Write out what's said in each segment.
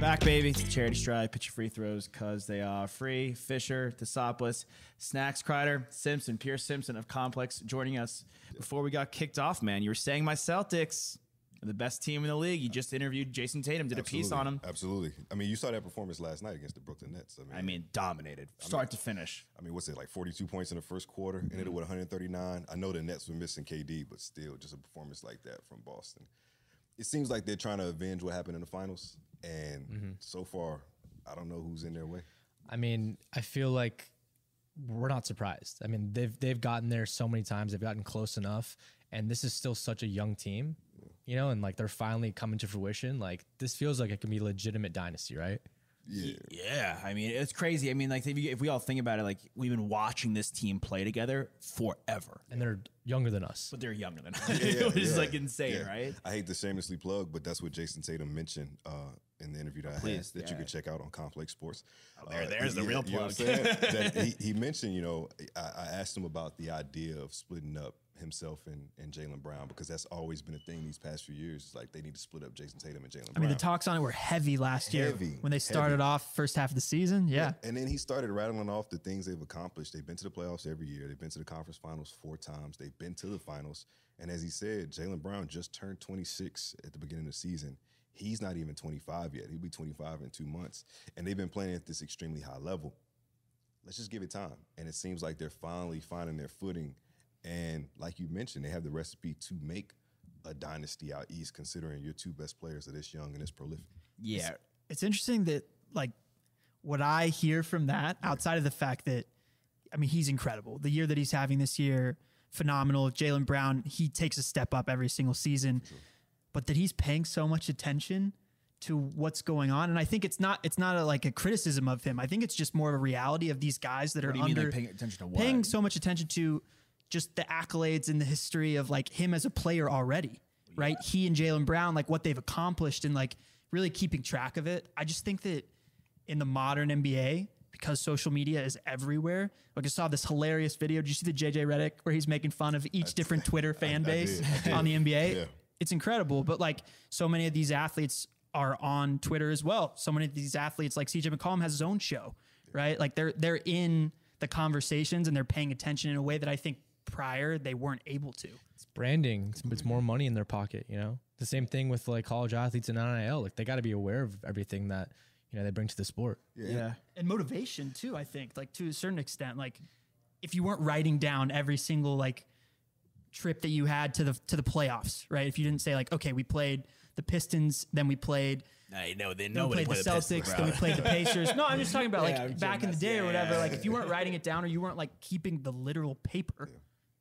Back, baby. It's the charity stripe. Pitch your free throws because they are free. Fisher, Thesopoulos, Snacks, Kreider, Simpson, Pierce Simpson of Complex joining us before we got kicked off, man. You were saying my Celtics are the best team in the league. You just interviewed Jayson Tatum, did a piece on him. Absolutely. I mean, you saw that performance last night against the Brooklyn Nets. I mean, I mean, dominated, start to finish. I mean, what's it like? Forty-two points in the first quarter, ended mm-hmm. it with 139. I know the Nets were missing KD, but still, just a performance like that from Boston. It seems like they're trying to avenge what happened in the finals, and mm-hmm. so far, I don't know who's in their way. I mean, I feel like we're not surprised. I mean, they've they've gotten there so many times. They've gotten close enough, and this is still such a young team, you know. And like they're finally coming to fruition. Like this feels like it can be a legitimate dynasty, right? Yeah, Yeah, I mean, it's crazy. I mean, like, if, you, if we all think about it, like, we've been watching this team play together forever, And they're younger than us. but they're younger than us. Yeah, Which is yeah, like insane, yeah. right? I hate to shamelessly plug, but that's what Jayson Tatum mentioned uh, in the interview that I had that yeah. you could check out on Complex Sports. Oh, there- Uh, there's the yeah, real you know what I'm plug. saying? That he, he mentioned, you know, I, I asked him about the idea of splitting up himself and, and Jaylen Brown because that's always been a thing these past few years. It's like they need to split up Jayson Tatum and Jaylen Brown. I mean, the talks on it were heavy last year Heavy, when they started heavy. off first half of the season. Yeah. And then he started rattling off the things they've accomplished. They've been to the playoffs every year. They've been to the conference finals four times. They've been to the finals. And as he said, Jaylen Brown just turned 26 at the beginning of the season. He's not even 25 yet. He'll be 25 in two months. And they've been playing at this extremely high level. Let's just give it time. And it seems like they're finally finding their footing. And like you mentioned, they have the recipe to make a dynasty out east, considering your two best players are this young and this prolific. Yeah. It's interesting that, like, what I hear from that outside of the fact that, I mean, he's incredible. The year that he's having this year, phenomenal. Jaylen Brown, he takes a step up every single season, but that he's paying so much attention to what's going on. And I think it's not, it's not a, like a criticism of him. I think it's just more of a reality of these guys that What are do you mean, under like, paying attention to what? paying so much attention to just the accolades and the history of like him as a player already, right? He and Jaylen Brown, like what they've accomplished and like really keeping track of it. I just think that in the modern NBA, because social media is everywhere, like I saw this hilarious video. Did you see the JJ Redick where he's making fun of each different Twitter fan base did, I did. on the NBA? Yeah. It's incredible. But like so many of these athletes are on Twitter as well. So many of these athletes, like CJ McCollum, has his own show, right? Like they're they're in the conversations and they're paying attention in a way that I think prior they weren't able to. It's branding. It's, it's more money in their pocket. You know, the same thing with like college athletes and NIL. Like they got to be aware of everything that you know they bring to the sport. yeah. And motivation too, I think, like to a certain extent. Like if you weren't writing down every single like trip that you had to the to the playoffs, right? If you didn't say like, okay, we played the Pistons, then we played I know they then we played the Celtics, then we played the Pacers. No, I'm just talking about Yeah, I'm like back in the day yeah, or whatever. yeah, Like if you weren't writing it down or you weren't like keeping the literal paper,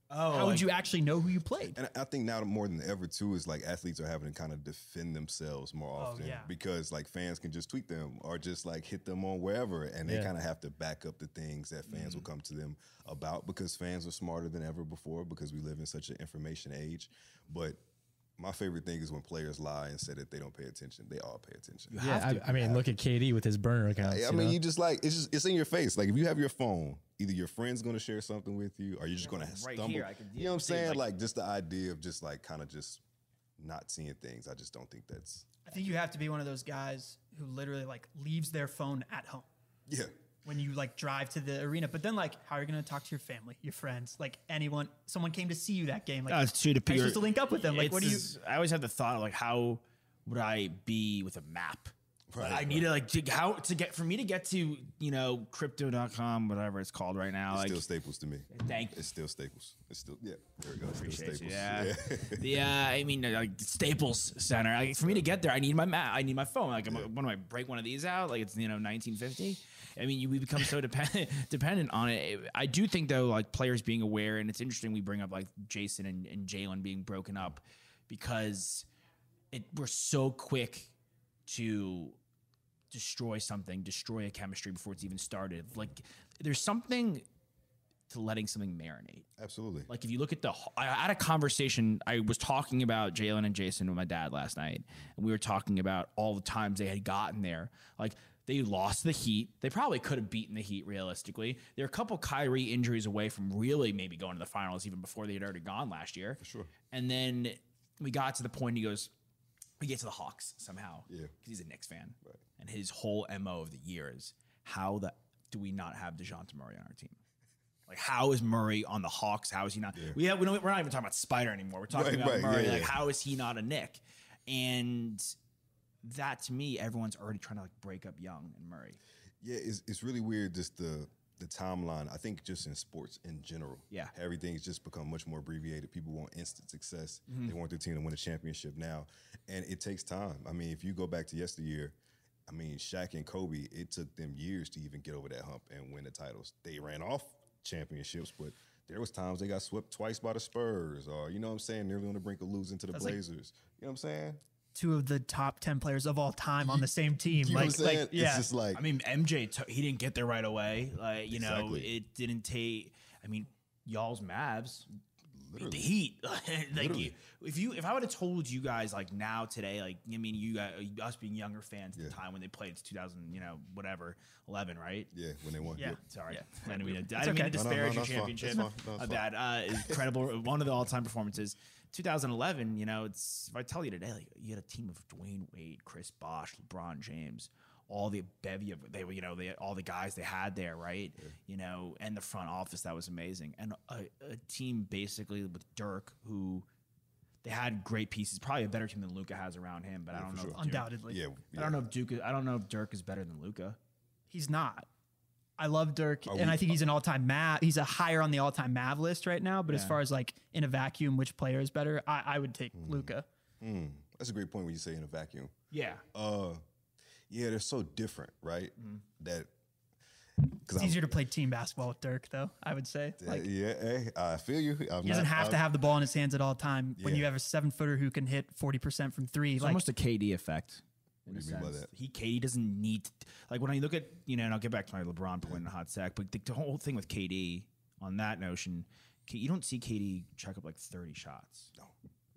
Oh, how would you actually know who you played? And I think now more than ever too is like athletes are having to kind of defend themselves more oh, often yeah. because like fans can just tweet them or just like hit them on wherever and they Yeah. kind of have to back up the things that fans will mm-hmm. come to them about because fans are smarter than ever before because we live in such an information age. But my favorite thing is when players lie and say that they don't pay attention. They all pay attention. Yeah, I, I mean, look at KD with his burner accounts. I you mean, know? you just like it's just it's in your face. Like if you have your phone, either your friend's going to share something with you, or you're just going to right stumble. here, I can you know what I'm saying? like- Like, just the idea of just like kind of just not seeing things. I just don't think that's I think you have to be one of those guys who literally like leaves their phone at home yeah. When you like drive to the arena. But then like, how are you going to talk to your family, your friends, like anyone? Someone came to see you that game. Like, Uh, to the how are pure- supposed to link up with them? Like, what do you? I always have the thought of like, how would I be with a map? But I need to like to, how to get for me to get to you know crypto.com whatever it's called right now. It's like still Staples to me. Thank you. It's still Staples. It's still yeah. There we go. It's Appreciate still you. Staples. Yeah, yeah. I mean, like Staples Center. Like, for me to get there, I need my map. I need my phone. Like, I'm, when do I break one of these out? Like, it's you know 1950. I mean, you, we become so dependent dependent on it. I do think though, like players being aware, and it's interesting we bring up like Jayson and, and Jaylen being broken up because it we're so quick to destroy something, destroy a chemistry before it's even started. Like, there's something to letting something marinate. Absolutely. Like if you look at the, I had a conversation. I was talking about Jaylen and Jayson with my dad last night, and we were talking about all the times they had gotten there. Like they lost the Heat. They probably could have beaten the Heat realistically. They're a couple Kyrie injuries away from really maybe going to the finals, even before they had already gone last year. For sure. And then we got to the point. He goes, we get to the Hawks somehow. Yeah. because he's a Knicks fan, Right. and his whole mo of the year is how the do we not have Dejounte Murray on our team? Like, how is Murray on the Hawks? How is he not? We have, we don't, we're not even talking about Spider anymore. We're talking Right, about right, Murray. yeah, like, yeah. how is he not a Knick? And that to me, everyone's already trying to like break up Young and Murray. Yeah, it's, it's really weird just the the timeline. I think just in sports in general. Yeah. Everything's just become much more abbreviated. People want instant success. Mm-hmm. They want their team to win a championship now. And it takes time. I mean, if you go back to yesteryear, I mean, Shaq and Kobe, it took them years to even get over that hump and win the titles. They ran off championships, but there was times they got swept twice by the Spurs or, you know what I'm saying, nearly on the brink of losing to the That's like- Blazers. you know what I'm saying? Two of the top ten players of all time on the same team. You know like, what I'm like, yeah. It's just like I mean, MJ, t- he didn't get there right away. Like, you know, it didn't take. I mean, y'all's Mavs beat the Heat. like, you, if you, if I would have told you guys like now today, like, I mean, you guys, us being younger fans at the time when they played, it's 2000, you know, whatever, 11, right? yeah, when they won. Yeah. Sorry, I didn't mean to, I didn't mean to disparage your championship. That's fine. No, My bad. Uh, incredible, one of the all-time performances. 2011. You know, it's if I tell you today, like you had a team of Dwyane Wade, Chris Bosh, LeBron James, all the bevy of they were, you know, they all the guys they had there, right? You know, and the front office that was amazing, and a, a team basically with Dirk who. They had great pieces, probably a better team than Luka has around him, but I don't know. Dirk- undoubtedly. Yeah, I don't know if Duke. I don't know if Dirk is better than Luka. He's not. I love Dirk, Are and we- I think he's an all-time Mav. He's a higher on the all-time Mav list right now. But as far as like in a vacuum, which player is better? I, I would take Luka. Mm, that's a great point when you say in a vacuum. Yeah, Uh, yeah, they're so different, right? That because It's easier to play team basketball with Dirk, though. I would say. Like yeah, hey, I feel you. I'm he doesn't not- have to I'm- have the ball in his hands at all time. When you have a seven-footer who can hit forty percent from three, It's like almost a KD effect. In What a do you mean by sense. that? He KD doesn't need to, like when I look at you know, and I'll get back to my LeBron point in a hot sec, but the, the whole thing with KD on that notion, K- you don't see KD chuck up like thirty shots. No.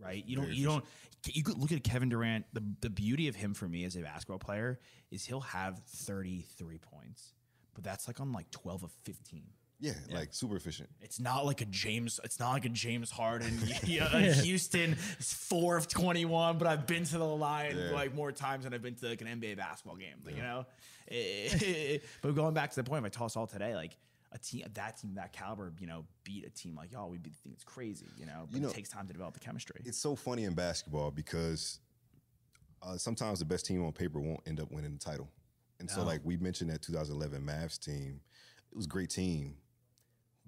Right, you don't. Very You don't. You could look at Kevin Durant. The the beauty of him for me as a basketball player is he'll have thirty three points, but that's like on like twelve of fifteen. Yeah, like super efficient. It's not like a James. It's not like a James Harden. yeah, like Houston is four of twenty one, but I've been to the line Yeah. like more times than I've been to like an NBA basketball game. Like, You know, but going back to the point, if I toss all today, like a team, that team, that caliber, you know, beat a team like y'all, we would thing. it's crazy. You know, but You know, it takes time to develop the chemistry. It's so funny in basketball because uh, sometimes the best team on paper won't end up winning the title. And so, like we mentioned that 2011 Mavs team, it was a great team,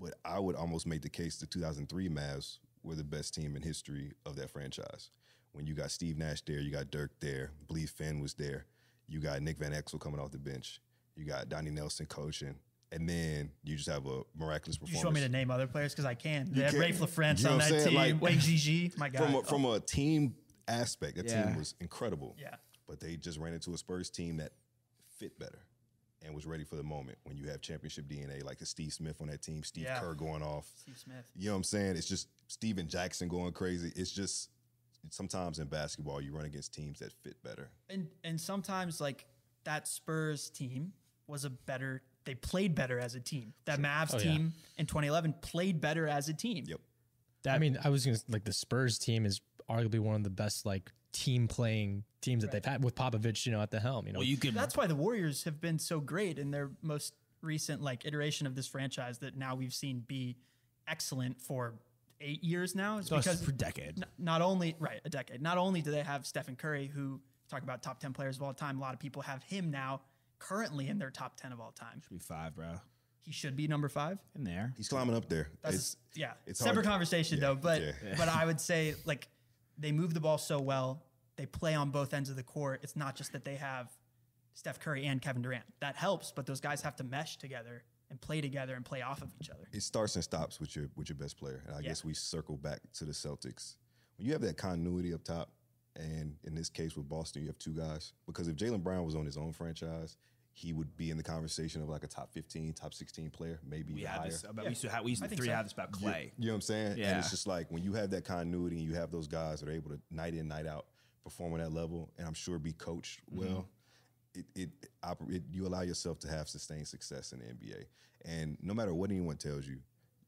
but I would almost make the case the 2003 Mavs were the best team in history of that franchise. When you got Steve Nash there, you got Dirk there, Blee Finn was there, you got Nick Van Exel coming off the bench, you got Donnie Nelson coaching, and then you just have a miraculous performance. you performance. just want me to name other players because I can. They had can. Raef LaFrentz You know on that saying? team. Like- Wayne GG, my God. from a, from a team aspect, that Yeah. team was incredible. Yeah. But they just ran into a Spurs team that fit better and was ready for the moment. When you have championship DNA, like a Steve Smith on that team, Steve Yeah. Kerr going off. Steve Smith. You know what I'm saying? It's just Stephen Jackson going crazy. It's just sometimes in basketball you run against teams that fit better. and and sometimes like that Spurs team was a better. They played better as a team. That Mavs Oh, yeah. team in 2011 played better as a team. Yep. I mean, I was gonna like the Spurs team is arguably one of the best like team playing teams that they've had with Popovich, you know, at the helm. You know, well, you could. That's why the Warriors have been so great in their most recent like iteration of this franchise that now we've seen be excellent for eight years now. Is because for a decade. n- not only right a decade. Not only do they have Stephen Curry who talk about top 10 players of all time. A lot of people have him now currently in their top 10 of all time. Should be five, bro. He should be number five. In there. He's climbing up there. That's It's- yeah, it's separate hard- conversation yeah, though. But yeah. but I would say like they move the ball so well. They play on both ends of the court. It's not just that they have Steph Curry and Kevin Durant. That helps, but those guys have to mesh together and play together and play off of each other. it starts and stops with your with your best player. And I Yeah. guess we circle back to the Celtics. When you have that continuity up top, and in this case with Boston, you have two guys. Because if Jaylen Brown was on his own franchise, he would be in the conversation of like a top 15, top 16 player, maybe We even higher. this. About, We used to have. We used to three so. have this about Clay. You know what I'm saying? Yeah. And it's just like when you have that continuity and you have those guys that are able to night in, night out perform on that level, and I'm sure be coached mm-hmm. well, it, it, oper- it you allow yourself to have sustained success in the NBA. And no matter what anyone tells you,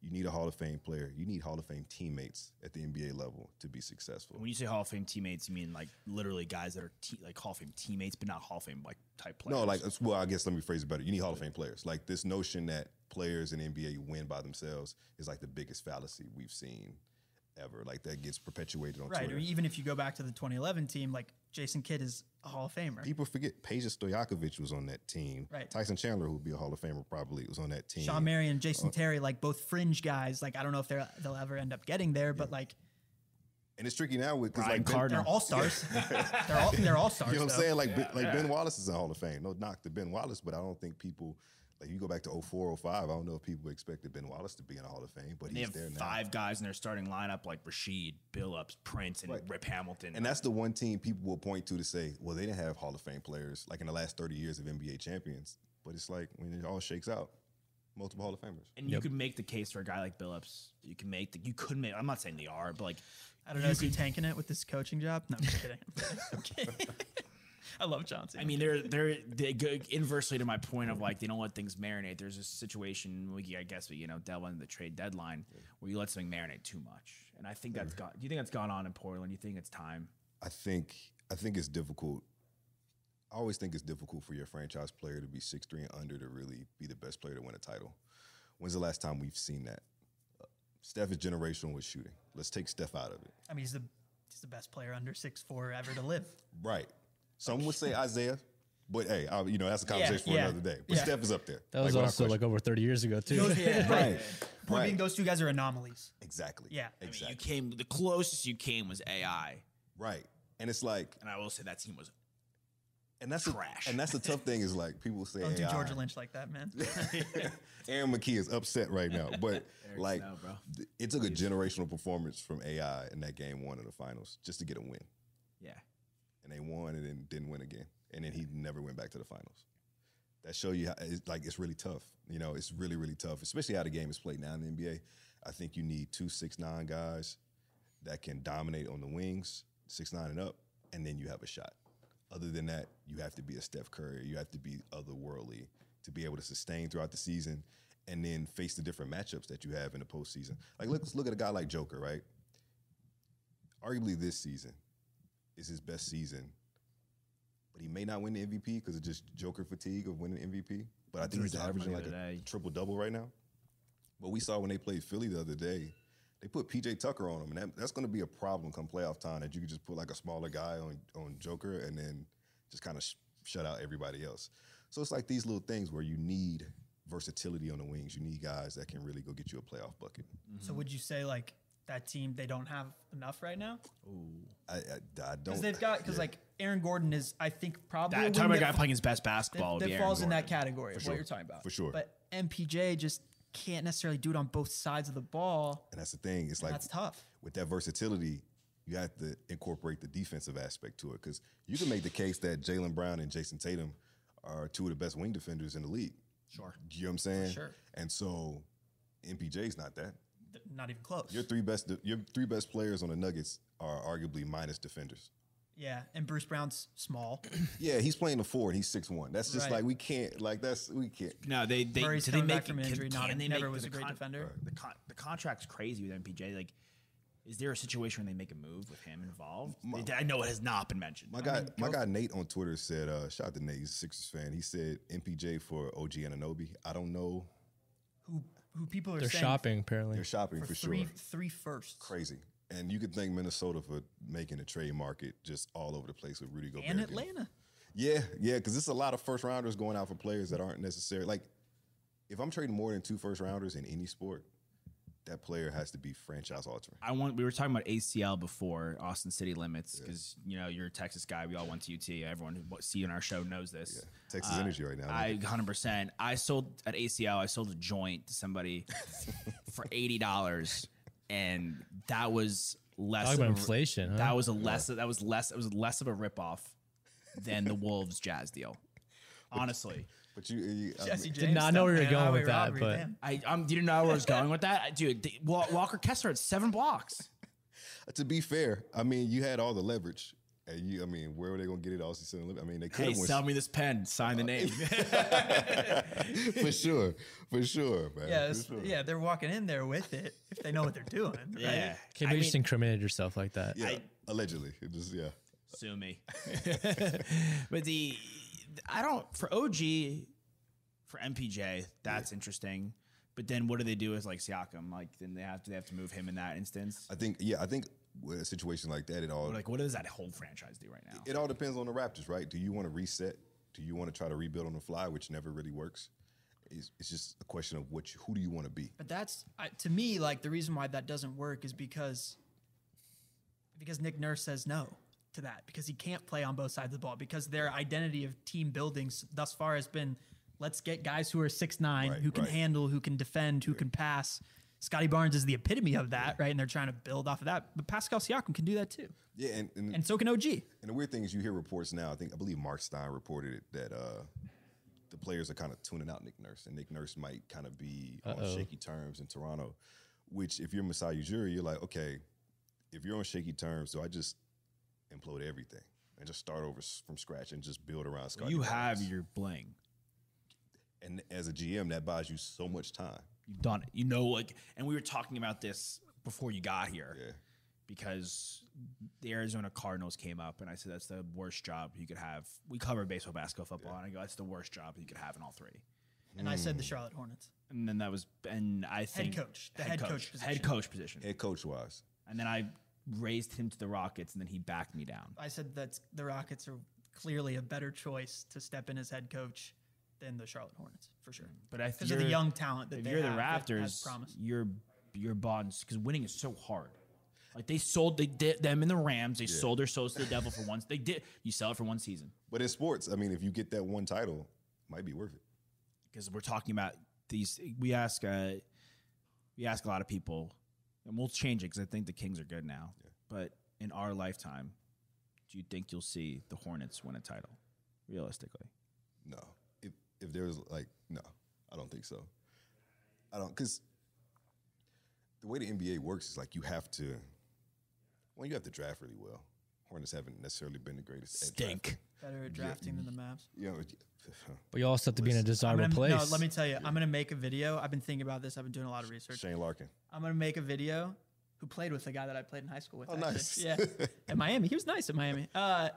you need a Hall of Fame player. You need Hall of Fame teammates at the NBA level to be successful. When you say Hall of Fame teammates, you mean like literally guys that are te- like Hall of Fame teammates, but not Hall of Fame like type players. No, like well, I guess let me phrase it better. You need Hall of Fame players. Like this notion that players in NBA win by themselves is like the biggest fallacy we've seen ever. Like that gets perpetuated on Right. Or Twitter. even if you go back to the 2011 team, like Jason Kidd is a Hall of Famer. People forget Peja Stojakovic was on that team. Right. Tyson Chandler, who would be a Hall of Famer, probably was on that team. Shawn Marion. Jason uh, Terry, like both fringe guys. Like I don't know if they're they'll ever end up getting there, but like and it's tricky now with because Brian like ben, Cardinal. they're all stars. they're all they're all stars. you know what I'm though. saying? Like Ben- like Ben Wallace is a Hall of Fame. No knock to Ben Wallace, but I don't think people like you go back to 04, 05, I don't know if people expected Ben Wallace to be in the Hall of Fame, but they he's have there now. five guys in their starting lineup like Rasheed, Billups, Prince, and Right. Rip Hamilton. And that's the one team people will point to to say, well, they didn't have Hall of Fame players like in the last 30 years of NBA champions. But it's like when it all shakes out, multiple Hall of Famers. and you could make the case for a guy like Billups. You can make the. You could make. I'm not saying they are, but like I don't know. Is he tanking it with this coaching job? No, I'm just kidding. I'm kidding. I love Johnson. I mean, they're they're they go inversely to my point of like they don't let things marinate. There's a situation, we, I guess, we you know delve into the trade deadline where you let something marinate too much, and I think that's gone. Do you think that's gone on in Portland? You think it's time? I think I think it's difficult. I always think it's difficult for your franchise player to be six three and under to really be the best player to win a title. When's the last time we've seen that? Uh, Steph is generational with shooting. Let's take Steph out of it. I mean, he's the he's the best player under six four ever to live. Right. Some would say Isaiah, but hey, I, you know that's a conversation yeah. for another day. But Yeah. Steph is up there. That was without also question. like over 30 years ago too. yeah, right. Point right. being, those two guys are anomalies. exactly. Yeah. I mean, Exactly. You came the closest you came was AI, right. And it's like, and I will say that team was and that's Trash. The, and that's the tough thing is like people say Don't do AI. Georgia Lynch like that, man. Aaron McKie is upset right now, but like Snow, bro. th- it took a generational performance from AI in that game one of the finals just to get a win, yeah. And they won and then didn't win again, and then he never went back to the finals. That show you how it's like it's really tough. You know, it's really really tough, especially how the game is played now in the NBA. I think you need two six nine guys that can dominate on the wings, six nine and up, and then you have a shot. Other than that, you have to be a Steph Curry. You have to be otherworldly to be able to sustain throughout the season, and then face the different matchups that you have in the postseason. Like let's look at a guy like Joker, right? Arguably, this season is his best season, but he may not win the MVP because of just Joker fatigue of winning MVP. But I think he's averaging like the a triple double right now. But we saw when they played Philly the other day, they put PJ Tucker on him, and that, that's going to be a problem come playoff time. That you could just put like a smaller guy on on Joker, and then just kind of sh- shut out everybody else. So it's like these little things where you need versatility on the wings. You need guys that can really go get you a playoff bucket. so would you say like that team they don't have enough right now? I, I, I don't. Because they've got because yeah. like Aaron Gordon is I think probably That, win talking about a guy fa- playing his best basketball. that, that Aaron falls in that Gordon. category of sure. what you're talking about. For sure. But MPJ just can't necessarily do it on both sides of the ball. And that's the thing. It's like That's tough. With that versatility, you have to incorporate the defensive aspect to it because you can make the case that Jaylen Brown and Jayson Tatum are two of the best wing defenders in the league. Sure. You know what I'm saying? sure. And so MPJ's not that. Th- Not even close. Your three best your three best players on the Nuggets are arguably minus defenders. yeah, and Bruce Brown's small. Yeah, he's playing the four and he's six one. That's just Right. like we can't like that's we can't. No, they they Murray's do they make back from can- injury, not- can they never make was the a great defender. The con, the contract's crazy with MPJ. Like, is there a situation where they make a move with him involved? I know it has not been mentioned. My guy, my guy Nate on Twitter said, uh, shout out to Nate, he's a Sixers fan. He said MPJ for OG Anunoby. I don't know. who who people are They're shopping apparently. They're shopping for, for, three sure. three firsts. Crazy. And you could thank Minnesota for making the trade market just all over the place with Rudy Gobert. and getting- Atlanta. Yeah, yeah, because it's a lot of first rounders going out for players that aren't necessary. Like, if I'm trading more than two first rounders in any sport, that player has to be franchise altering. I want. We were talking about ACL before Austin City Limits because you know you're a Texas guy. We all went to UT. Everyone who see you on our show knows this. Yeah, Texas uh, Energy right now. I 100. percent I sold at ACL. I sold a joint to somebody for eighty dollars, and that was less. Talk of about a- inflation, huh? That was a less. That was less. It was less of a ripoff than the Wolves Jazz deal. Honestly, but you, you I Jesse mean, James not know where you were going with that, robbery, but- damn. I um, didn't know where I was going with that, dude. the- Wa- Walker Kessler had seven blocks. to be fair, I mean, you had all the leverage. And you, I mean, where were they going to get it? All season, I mean, they could Hey, have sell me this pen. Sign the name. for sure, for sure, man. Yeah, for sure. yeah, they're walking in there with it if they know what they're doing. right? yeah, can you I just mean, incriminated yourself like that. yeah. allegedly, it just yeah. sue me. but the I don't for OG for MPJ that's interesting. But then what do they do with like Siakam? Like then they have to they have to move him in that instance. I think yeah, I think with a situation like that, it all Like what does that whole franchise do right now? it all depends on the Raptors, right? Do you want to reset? Do you want to try to rebuild on the fly, which never really works? It's, it's just a question of what you, who do you want to be. But that's I, to me like the reason why that doesn't work is because because Nick Nurse says no to that because he can't play on both sides of the ball because their identity of team buildings thus far has been let's get guys who are six nine Right, who can right. handle who can defend who can pass. Scottie Barnes is the epitome of that, right? And they're trying to build off of that. But Pascal Siakam can do that too, Yeah, and and, and so can OG. and the weird thing is you hear reports now. I think I believe Mark Stein reported it that uh, the players are kind of tuning out Nick Nurse, and Nick Nurse might kind of be on shaky terms in Toronto. Which, if you're Masai Ujiri, you're like, okay, if you're on shaky terms, so I just implode everything and just start over from scratch and just build around Scottie. you have your bling. and as a GM, that buys you so much time. You've done it. You know, like, and we were talking about this before you got here. Yeah. Because the Arizona Cardinals came up, and I said that's the worst job you could have. We cover baseball, basketball, football, and I go, that's the worst job you could have in all three. And I Hmm. said the Charlotte Hornets. And then that was, and I think head coach, the head coach head position. coach position. Head coach wise, And then I raised him to the Rockets, and then he backed me down. I said that the Rockets are clearly a better choice to step in as head coach than the Charlotte Hornets for sure. But I because of the young talent that if they you're the have that Raptors, promise. you're you're bonds because winning is so hard. Like they sold they did them in the Rams. They sold their souls to the devil for once. They did. You sell it for one season but in sports, I mean, if you get that one title, it might be worth it. because we're talking about these. We ask uh, we ask a lot of people, and we'll change it because I think the Kings are good now. But in our lifetime, do you think you'll see the Hornets win a title? Realistically, No, if if there's like no, I don't think so. I don't because the way the NBA works is like you have to. Well, you have to draft really well. Hornets haven't necessarily been the greatest. at drafting. stink. better at drafting than the Mavs. You know, But you also have to be in a I'm desirable gonna, place. No, let me tell you, I'm gonna make a video. I've been thinking about this. I've been doing a lot of research. Shane Larkin. I'm gonna make a video. Who played with the guy that I played in high school with? Oh, actually. nice. Yeah, at Miami. He was nice at Miami. Uh,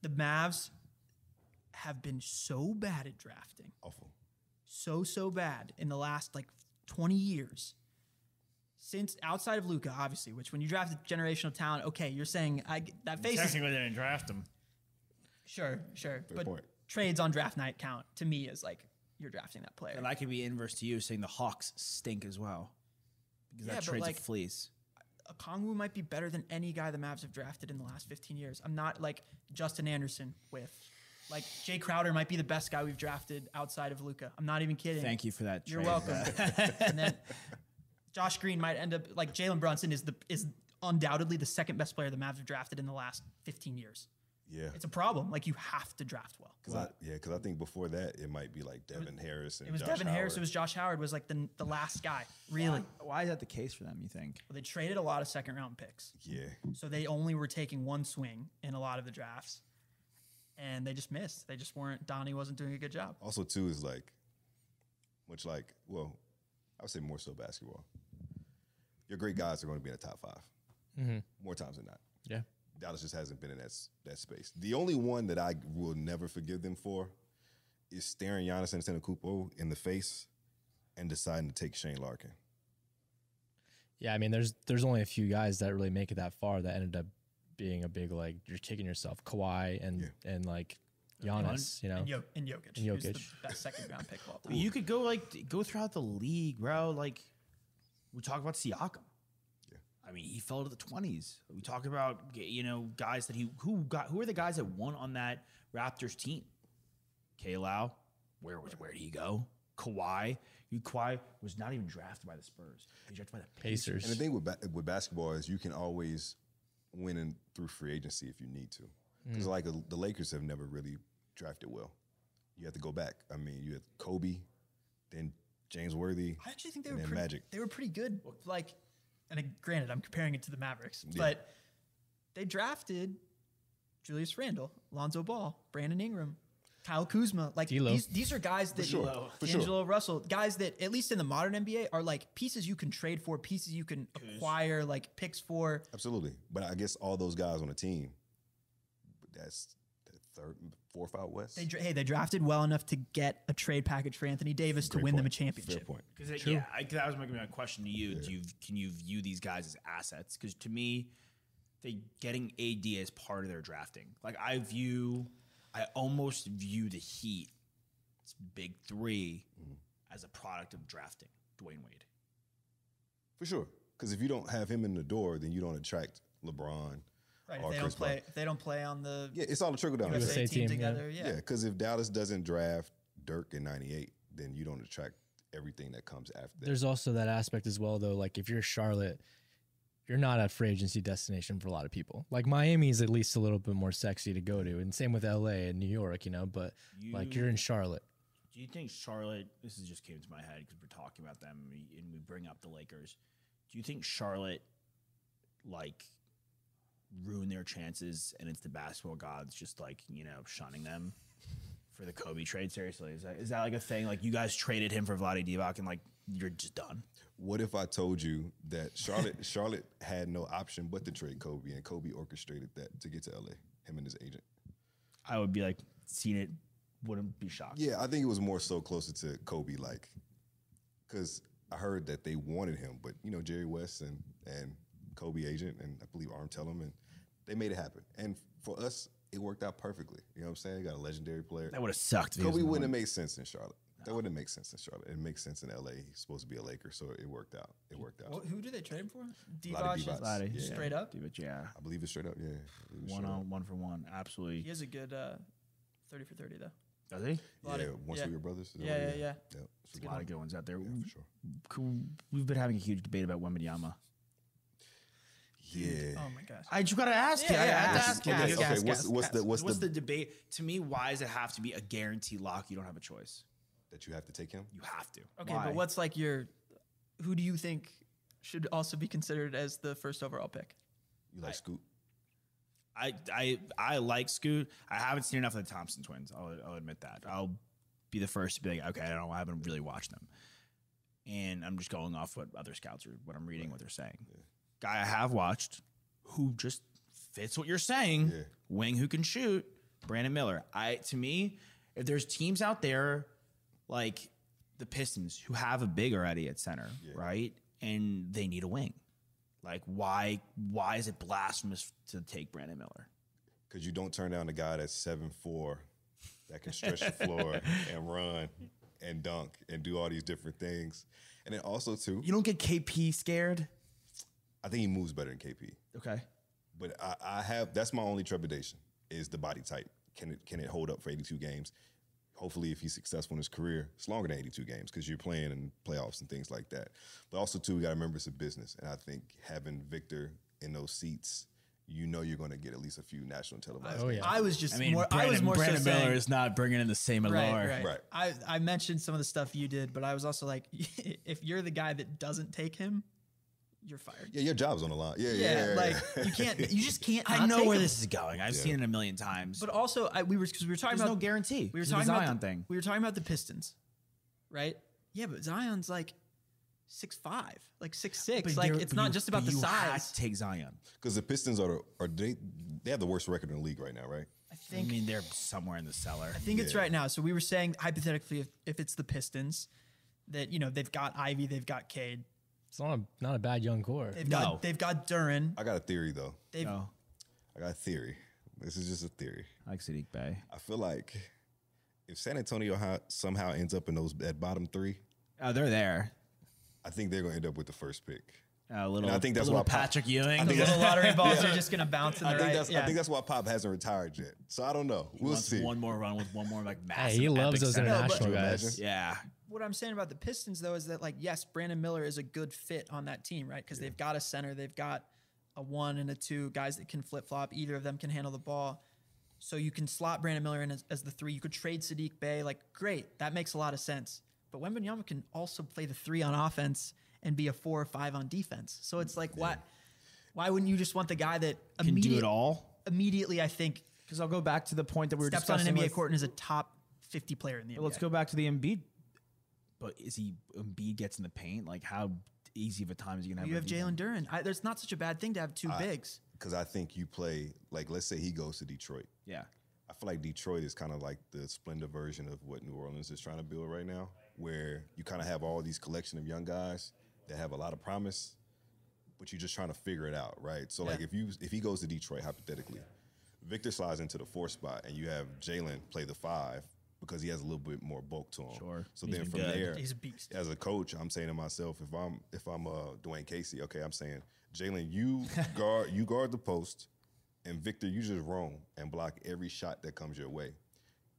the Mavs have been so bad at drafting. Awful. so so bad in the last like 20 years since outside of Luka, obviously. Which when you draft a generational talent, okay, you're saying I g- that face is they didn't draft him. sure, sure, but point. trades on draft night count to me is like you're drafting that player. And I could be inverse to you saying the Hawks stink as well because Yeah, that trades like- a fleece. Okongwu might be better than any guy the Mavs have drafted in the last 15 years. I'm not like Justin Anderson with. Like Jae Crowder might be the best guy we've drafted outside of Luka. I'm not even kidding. Thank you for that. You're trade. welcome. and then Josh Green might end up like Jalen Brunson is the is undoubtedly the second best player the Mavs have drafted in the last 15 years. Yeah. It's a problem. Like you have to draft well. Cause I, yeah, because I think before that it might be like Devin Harris and It was Josh Devin Harris. Howard. It was Josh Howard. Was like the the last guy. Really. Why is that the case for them? You think? Well, they traded a lot of second round picks, yeah. so they only were taking one swing in a lot of the drafts, and they just missed. They just weren't. Donnie wasn't doing a good job. Also, too, is like much like well, I would say more so basketball. Your great guys are going to be in the top 5 mm-hmm. more times than not. yeah. Dallas just hasn't been in that that space. The only one that I will never forgive them for is staring Giannis Antetokounmpo in the face and deciding to take Shane Larkin. Yeah, I mean, there's there's only a few guys that really make it that far that ended up being a big like you're kicking yourself. Kawhi and and like Giannis, you know. And, Yo- and Jokic, And who's the Jokic. best second round pick of all time. you could go like go throughout the league, bro. Like we talk about Siakam. I mean, he fell to the twenties. We talk about you know guys that he who got who are the guys that won on that Raptors team. K. Lau, where was where did he go? Kawhi, you Kawhi was not even drafted by the Spurs. He was drafted by the Pacers. Pacers. And the thing with ba- with basketball is you can always win in, through free agency if you need to. Because like uh, the Lakers have never really drafted well. You have to go back. I mean, you had Kobe, then James Worthy. I actually think they were pretty, Magic. They were pretty good. Like, and granted, I'm comparing it to the Mavericks, but they drafted Julius Randle, Lonzo Ball, Brandon Ingram, Kyle Kuzma. Like D'Lo. these, these are guys that sure, for sure. Russell, guys that at least in the modern NBA are like pieces you can trade for, pieces you can acquire, like picks for. Absolutely. But I guess all those guys on the team, that's the third, fourth out west. They, hey, they drafted well enough to get a trade package for Anthony Davis to Great win them a championship. Fair point. Because yeah, I, that was my, my question to you. Do you can you view these guys as assets? Because to me, they getting AD as part of their drafting. Like I view, I almost view the Heat, it's big 3 mm-hmm. as a product of drafting Dwyane Wade. For sure. Because if you don't have him in the door, then you don't attract LeBron. Right, or if they Chris don't play, Paul. if they don't play on the Yeah, it's all a trickle down. USA, effect. team, team yeah. together, yeah. Yeah, because if Dallas doesn't draft Dirk in '98, then you don't attract everything that comes after that. There's also that aspect as well, though. Like if you're Charlotte, you're not a free agency destination for a lot of people. Like Miami is at least a little bit more sexy to go to, and same with LA and New York, you know. But like you're in Charlotte. Do you think Charlotte? This is just came to my head because we're talking about them and we, and we bring up the Lakers. Do you think Charlotte, like, ruin their chances and it's the basketball gods just like you know shunning them for the Kobe trade? Seriously, is that is that like a thing? Like you guys traded him for Vlade Divac and like you're just done. What if I told you that Charlotte Charlotte had no option but to trade Kobe, and Kobe orchestrated that to get to LA, him and his agent? I would be like, seen it, wouldn't be shocked. Yeah, I think it was more so closer to Kobe, like, because I heard that they wanted him, but you know Jerry West and and Kobe agent, and I believe Arn Tellem, and they made it happen. And for us, it worked out perfectly. You know what I'm saying? got a legendary player. That would have sucked. if he Kobe wouldn't have made sense in Charlotte. That wouldn't make sense in Charlotte. It makes sense in LA. He's supposed to be a Laker, so it worked out. It worked out. What, who did they trade him for? Vlade Divac. Divac. Vlade, Yeah. Straight up. Dude, yeah, I believe it's straight up. Yeah, I believe it's one straight up. on one for one, absolutely. He has a good uh, thirty for thirty though. Does he? Yeah, of- once yeah. we were brothers. is that Yeah, what yeah, is? yeah. Yep, a A lot one. of good ones out there. Yeah, for sure. We've been having a huge debate about Wembanyama. Yeah. Oh my gosh. I you gotta ask. Yeah, you. I yeah, have to ask, ask. you. Okay, okay, what's what's the what's, What's the, the debate? To me, why does it have to be a guarantee lock? You don't have a choice. that you have to take him? You have to. Okay, Why? but what's like your? Who do you think should also be considered as the first overall pick? You like Scoot? I I I like Scoot. I haven't seen enough of the Thompson twins. I'll, I'll admit that. I'll be the first to be like, okay, I don't. I haven't really watched them, and I'm just going off what other scouts are, what I'm reading, what they're saying. Guy I have watched, who just fits what you're saying. Yeah. Wing who can shoot. Brandon Miller. I to me, if there's teams out there like the Pistons who have a big already at center, right, and they need a wing. Like why why is it blasphemous to take Brandon Miller? Because you don't turn down a guy that's seven four, that can stretch the floor and run and dunk and do all these different things. And then also too, You don't get KP scared? I think he moves better than KP. Okay. But I, I have that's my only trepidation is the body type. Can it can it hold up for 82 games? Hopefully, if he's successful in his career, it's longer than 82 games because you're playing in playoffs and things like that. But also, too, we got to remember it's a business, and I think having Victor in those seats, you know, you're going to get at least a few national televised. Oh, games. yeah. I was just I mean, more. Brandon, I was more Brandon so Miller saying, is not bringing in the same allure. right, right, Right. I I mentioned some of the stuff you did, but I was also like, if you're the guy that doesn't take him, you're fired. Yeah, your job's on the line. Yeah, yeah, Yeah, yeah, like yeah. you can't. You just can't. I know where him. this is going. I've seen it a million times. But also, I, we were because we were talking There's about no guarantee. We were It's a talking Zion about the, thing. We were talking about the Pistons, right? Yeah, but Zion's like six five, like six six. But Like it's not you- just about the you had size. to take Zion. Because the Pistons are, are they, they have the worst record in the league right now, right? I think. I mean, they're somewhere in the cellar. I think it's right now. So we were saying hypothetically, if, if it's the Pistons, that you know they've got Ivey, they've got Cade, It's not a, not a bad young core. They've No. got they've got Duren. I got a theory though. They've No, I got a theory. This is just a theory. I like Saddiq Bey. I feel like if San Antonio ha- somehow ends up in those at bottom three, Oh, they're there. I think they're going to end up with the first pick. A little. I think that's a little why Pop- Patrick Ewing. I the little lottery balls are just gonna bounce in I think right. that's yeah. I think that's why Pop hasn't retired yet. So I don't know. We'll wants see. one more run with one more like Hey, massive. he loves epic those center. international Could you guys. Yeah, what I'm saying about the Pistons though is that like yes, Brandon Miller is a good fit on that team, right? Because they've got a center, they've got a one and a two guys that can flip flop. Either of them can handle the ball, so you can slot Brandon Miller in as, as the three. You could trade Saddiq Bey, like great, that makes a lot of sense. But Wembanyama can also play the three on offense and be a four or five on defense. So it's like what? Why wouldn't you just want the guy that can do it all. Immediately, I think Because I'll go back to the point that we were steps on an discussing NBA with- court and is a top 50 player in the NBA. Let's go back to the Embiid. But is he um, Embiid gets in the paint? Like how easy of a time is he gonna have? You have with Jalen Duren. I, there's not such a bad thing to have two bigs. Because I think you play like let's say he goes to Detroit. Yeah, I feel like Detroit is kind of like the splendor version of what New Orleans is trying to build right now, where you kind of have all these collection of young guys that have a lot of promise, but you're just trying to figure it out, right? So like if you if he goes to Detroit hypothetically, Victor slides into the four spot, and you have Jalen play the five because he has a little bit more bulk to him. Sure. So He's then from good. there, He's a beast. as a coach, I'm saying to myself, if I'm if I'm uh, Dwane Casey, okay, I'm saying Jalen, you guard you guard the post, and Victor, you just roam and block every shot that comes your way.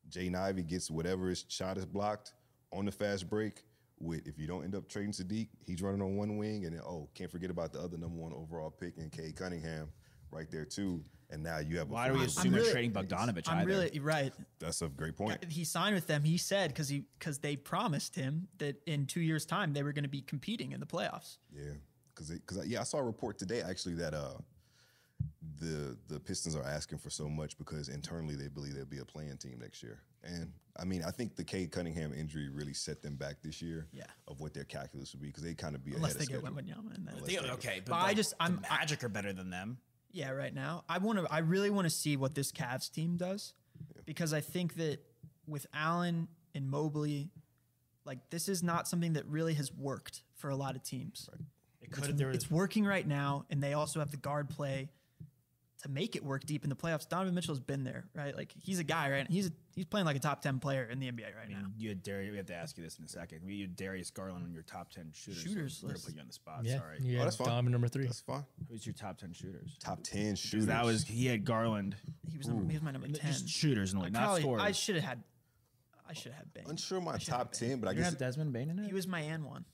Jaden Ivey gets whatever his shot is blocked on the fast break. With if you don't end up trading Saddiq, he's running on one wing, and then oh, can't forget about the other number one overall pick in Cade Cunningham right there too. And now you have. a why do we assume really- they're trading Bogdanovich? I'm either? really right. That's a great point. He signed with them. He said because he because they promised him that in two years' time they were going to be competing in the playoffs. Yeah, because because yeah, I saw a report today actually that uh the the Pistons are asking for so much because internally they believe they'll be a playing team next year. And I mean, I think the Cade Cunningham injury really set them back this year. Yeah. of what their calculus would be because they kind of be Unless ahead they of get schedule. Wembanyama and then Unless They- they- okay, but, But I like, just- the I'm- I- Magic are better than them. Yeah, right now I want to. I really want to see what this Cavs team does because I think that with Allen and Mobley, like this is not something that really has worked for a lot of teams. It could have. There was It's working right now, and they also have the guard play to make it work deep in the playoffs. Donovan Mitchell's been there, right? Like he's a guy, right? He's a, he's playing like a top ten player in the NBA right now. You had Darius. We have to ask you this in a second. You had Darius Garland on your top ten shooters. Shooters We're gonna put you on the spot. Yeah, Sorry. yeah. Oh, that's fine. Donovan number three. That's fine. Who's your top ten shooters? Top ten 'Cause shooters. That was he had Garland. He was number, he was my number ten. Just shooters and I like not probably- scorers. I should have had. I should have had Bane. unsure my top ten, but I you didn't guess have Desmond Bane in it. He was my N one.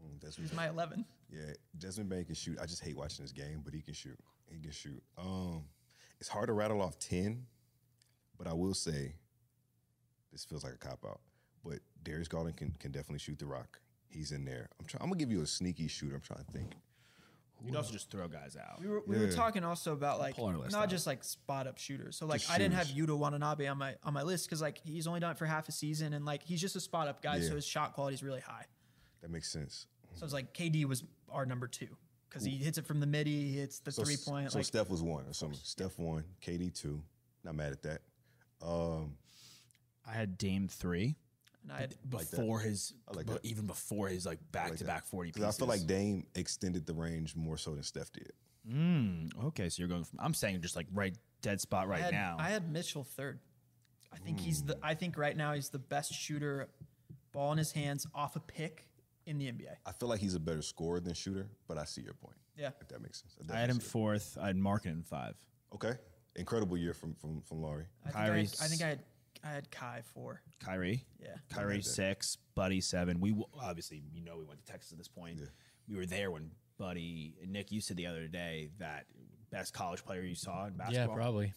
Mm, He was my eleven. Yeah, Desmond Bane can shoot. I just hate watching this game, but he can shoot. He can shoot. Um, it's hard to rattle off ten, but I will say this feels like a cop out. But Darius Garland can can definitely shoot the rock. He's in there. I'm trying. I'm gonna give you a sneaky shooter. I'm trying to think. You'd also just throw guys out. We were, we were talking also about like Pull our list not out. just like spot up shooters. So like Just I didn't have shooters. Yuta Watanabe on my on my list because like he's only done it for half a season and like he's just a spot up guy, Yeah. so his shot quality is really high. That makes sense. So it's like KD was our number two because he hits it from the midi, he hits the So, three point. so like Steph was one or something. Steph one, KD two. Not mad at that. Um, I had Dame three and I had, like before his, I like but even before his like back to back forty. because I feel like Dame extended the range more so than Steph did. Mm, okay, so you're going from. I'm saying just like right dead spot right I had, now. I had Mitchell third. I think he's the. I think right now he's the best shooter, ball in his hands off a pick in the NBA. I feel like he's a better scorer than shooter, but I see your point. Yeah. if that makes sense. I had him fourth. I had Markin in five. Okay, incredible year from from from Lauri. I think I, had, Kyrie's- I think I had I had Kai four. Kyrie. Yeah. Kyrie had six, Buddy seven. We w- obviously, you know, we went to Texas at this point. We were there when Buddy and Nick. You said the other day that best college player you saw in basketball. Yeah, probably.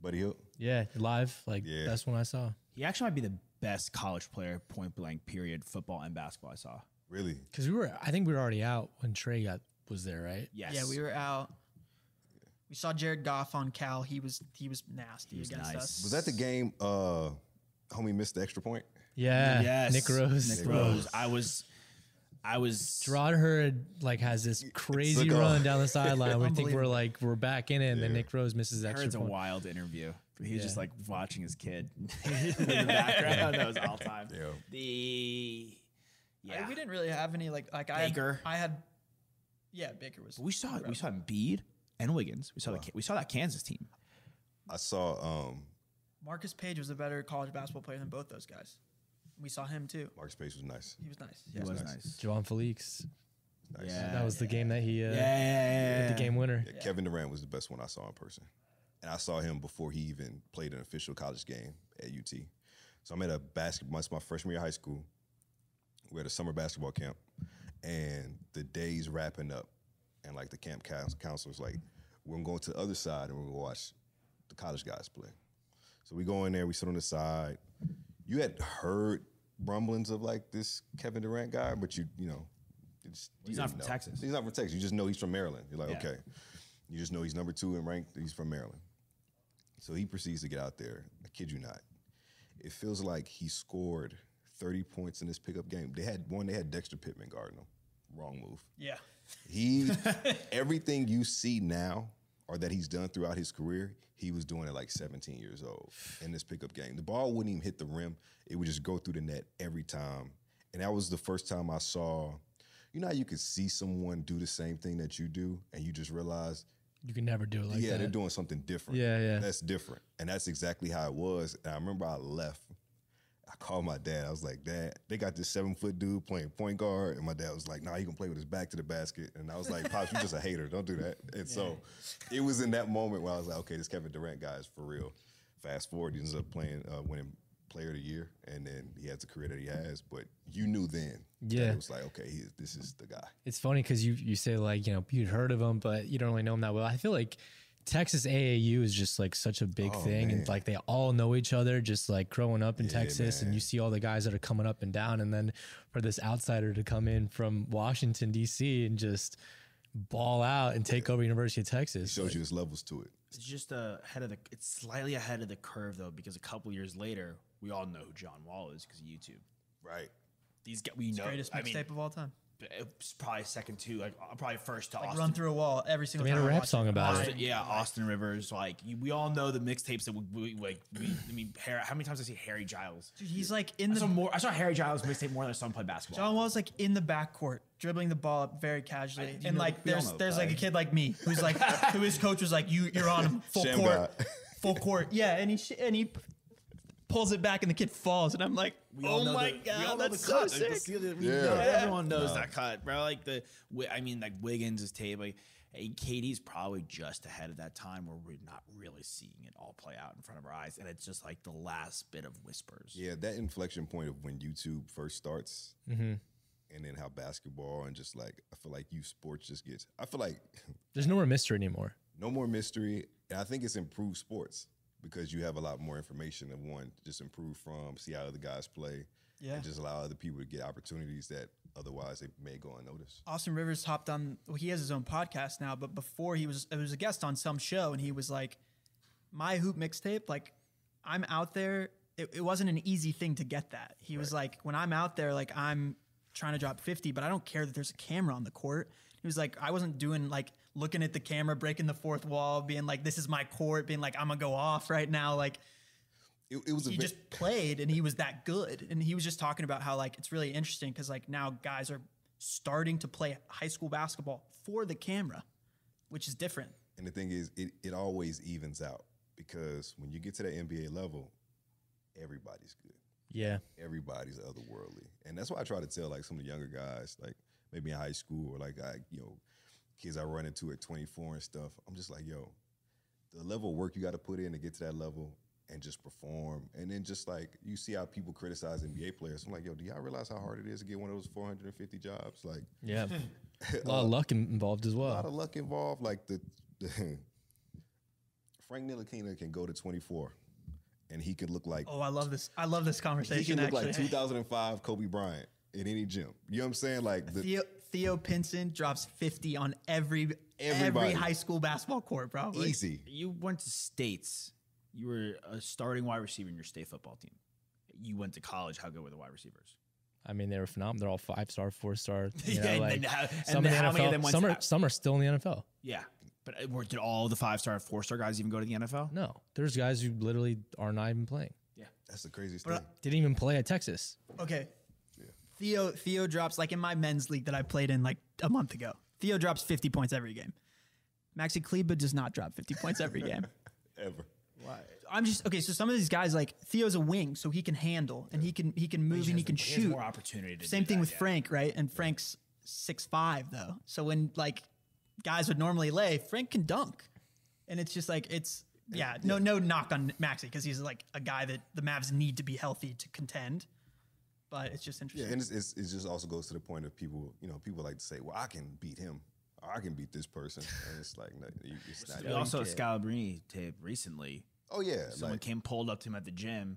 Buddy Hield. Yeah, live. Like Yeah. that's when I saw. He actually might be the best college player, point blank, period, football and basketball I saw. Really? Because we were, I think we were already out when Trey got was there, right? Yes. Yeah, we were out. We saw Jared Goff on Cal. He was he was nasty was against nice. us. Was that the game? Uh, homie missed the extra point. Yeah, Yes. Nick Rose. Nick Rose. I was, I was. Gerard Hurd like has this crazy run down the sideline. we think we're like we're back in it, and then Nick Rose misses extra Heard's a wild interview. He was just like watching his kid in the background. That was all time. Yeah. The Yeah. we didn't really have any like like I Baker. Had, I had, yeah, Baker was. we saw we saw Embiid and Wiggins. We saw the we saw that Kansas team. I saw um, Marcus Paige was a better college basketball player than both those guys. We saw him too. Marcus Paige was nice. He was nice. He Yes. was nice. Javan Felix. nice. Yeah. That was the game that he uh, Yeah, yeah, yeah, the game winner. Yeah, Kevin Durant was the best one I saw in person. And I saw him before he even played an official college game at UT. So I'm at a basketball, it's my freshman year of high school. We're at a summer basketball camp, and the day's wrapping up. And like the camp coun- counselor's like, we're gonna the other side and we're gonna watch the college guys play. So we go in there, we sit on the side. You had heard rumblings of like this Kevin Durant guy, but you, you know, it's, you He's not from know. Texas. He's not from Texas. You just know he's from Maryland. You're like, Yeah. okay. You just know he's number two in rank. He's from Maryland. So he proceeds to get out there. I kid you not. It feels like he scored 30 points in this pickup game. They had one, they had Dexter Pittman guarding him. Wrong move. Yeah. He everything you see now or that he's done throughout his career, he was doing it like 17 years old in this pickup game. The ball wouldn't even hit the rim. It would just go through the net every time. And that was the first time I saw, you know how you could see someone do the same thing that you do and you just realize You can never do it like yeah, that. they're doing something different. Yeah, yeah. That's different. And that's exactly how it was. And I remember I left. I called my dad. I was like, Dad, they got this seven foot dude playing point guard. And my dad was like, Nah, he can play with his back to the basket. And I was like, Pops, you're just a hater. Don't do that. And so it was in that moment where I was like, okay, this Kevin Durant guy is for real. Fast forward, he ends up playing, uh, winning player of the year. And then he has the career that he has. But you knew then. Yeah. It was like, okay, he, this is the guy. It's funny because you you say like you know you'd heard of him, but you don't really know him that well. I feel like Texas AAU is just like such a big Oh, thing, man. and like they all know each other. Just like growing up in Yeah, Texas, and you see all the guys that are coming up and down, and then for this outsider to come in from Washington D.C. and just ball out and take over University of It Texas. shows you there's levels to it. It's just uh, ahead of the. It's slightly ahead of the curve though, because a couple years later, we all know who John Wall is because of YouTube. Right. These guys, we know. Greatest I mixtape mean, of all time. It's probably second to like uh, probably first to Like Austin. run through a wall every single They made time. a I rap watch song about I- it. Yeah, Austin Rivers. Like you, we all know the mixtapes that we, we like. We, I mean, Harry, how many times I see Harry Giles? Dude, he's like in I the saw more. I saw Harry Giles mixtape more than I saw him play basketball. John Wall's like in the backcourt, dribbling the ball up very casually, I- and know- like there's know there's like a kid like me who's like who his coach was like you you're on him full Sham court, full court, yeah, and he sh- and he p- pulls it back and the kid falls, and I'm like, We all oh know my the- we all god, know that's the so cut. Like, sick. the seal we Yeah. know- Yeah. Everyone knows that cut, bro. Like the, Wi- I mean, like Wiggins' tape. Like, and KD's probably just ahead of that time where we're not really seeing it all play out in front of our eyes, and it's just like the last bit of whispers. Yeah, that inflection point of when YouTube first starts, Mm-hmm. and then how basketball and just like I feel like youth sports just gets. I feel like There's no more mystery anymore. no more mystery, and I think it's improved sports because you have a lot more information and one just improve from, see how other guys play, Yeah. and just allow other people to get opportunities that otherwise they may go unnoticed. Austin Rivers hopped on. Well, he has his own podcast now, but before he was, it was a guest on some show, and he was like, "My hoop mixtape, like, I'm out there. It, it wasn't an easy thing to get that. He was like, when I'm out there, like, I'm trying to drop 50, but I don't care that there's a camera on the court. He was like, I wasn't doing like looking at the camera, breaking the fourth wall, being like, this is my court, being like, I'm gonna go off right now, like." It, it was he ve- just played and he was that good. And he was just talking about how like it's really interesting because like now guys are starting to play high school basketball for the camera, which is different. And the thing is, it, it always evens out because when you get to that NBA level, everybody's good. Yeah. Everybody's otherworldly. And that's why I try to tell like some of the younger guys, like maybe in high school or like I, you know, kids I run into at 24 and stuff. I'm just like, yo, the level of work you got to put in to get to that level and just perform. And then just like you see how people criticize NBA players. I'm like, yo, do y'all realize how hard it is to get one of those 450 jobs? Like Yeah. a lot of luck involved as well. a lot of luck involved. Like the, the Frank Ntilikina can go to 24 and he could look like Oh, I love this. I love this he conversation. can look actually. like 2005 Kobe Bryant in any gym. You know what I'm saying? Like the, Theo, Theo Pinson drops 50 on every every high school basketball court, probably. easy. You went to states. You were a starting wide receiver in your state football team. You went to college. How good were the wide receivers? I mean, they were phenomenal. They're all five star, four star. You Yeah, know, and like then how- some then in the many of them went Some to- are some are still in the NFL. Yeah, but uh, were, did all the five star, four star guys even go to the NFL? No, there's guys who literally are not even playing. Yeah, that's the craziest But, uh, thing. Didn't even play at Texas. Okay. Theo Theo drops like in my men's league that I played in like a month ago. Theo drops 50 points every game. Maxi Kleber does not drop 50 points every game. Ever. Why? I'm just okay. So some of these guys like Theo's a wing, so he can handle and he can he can move and he can He has shoot. more opportunity to Same thing that, with yeah. Frank, right? And Frank's six five though. So when like guys would normally lay, Frank can dunk, and it's just like it's yeah. No no knock on Maxi because he's like a guy that the Mavs need to be healthy to contend. But it's just interesting. Yeah, and it's, it's, it just also goes to the point of people, you know, people like to say, well, I can beat him. Or I can beat this person. And it's like, no, you, it's not. We also Scalabrini tape recently. oh, yeah. Someone like, came pulled up to him at the gym,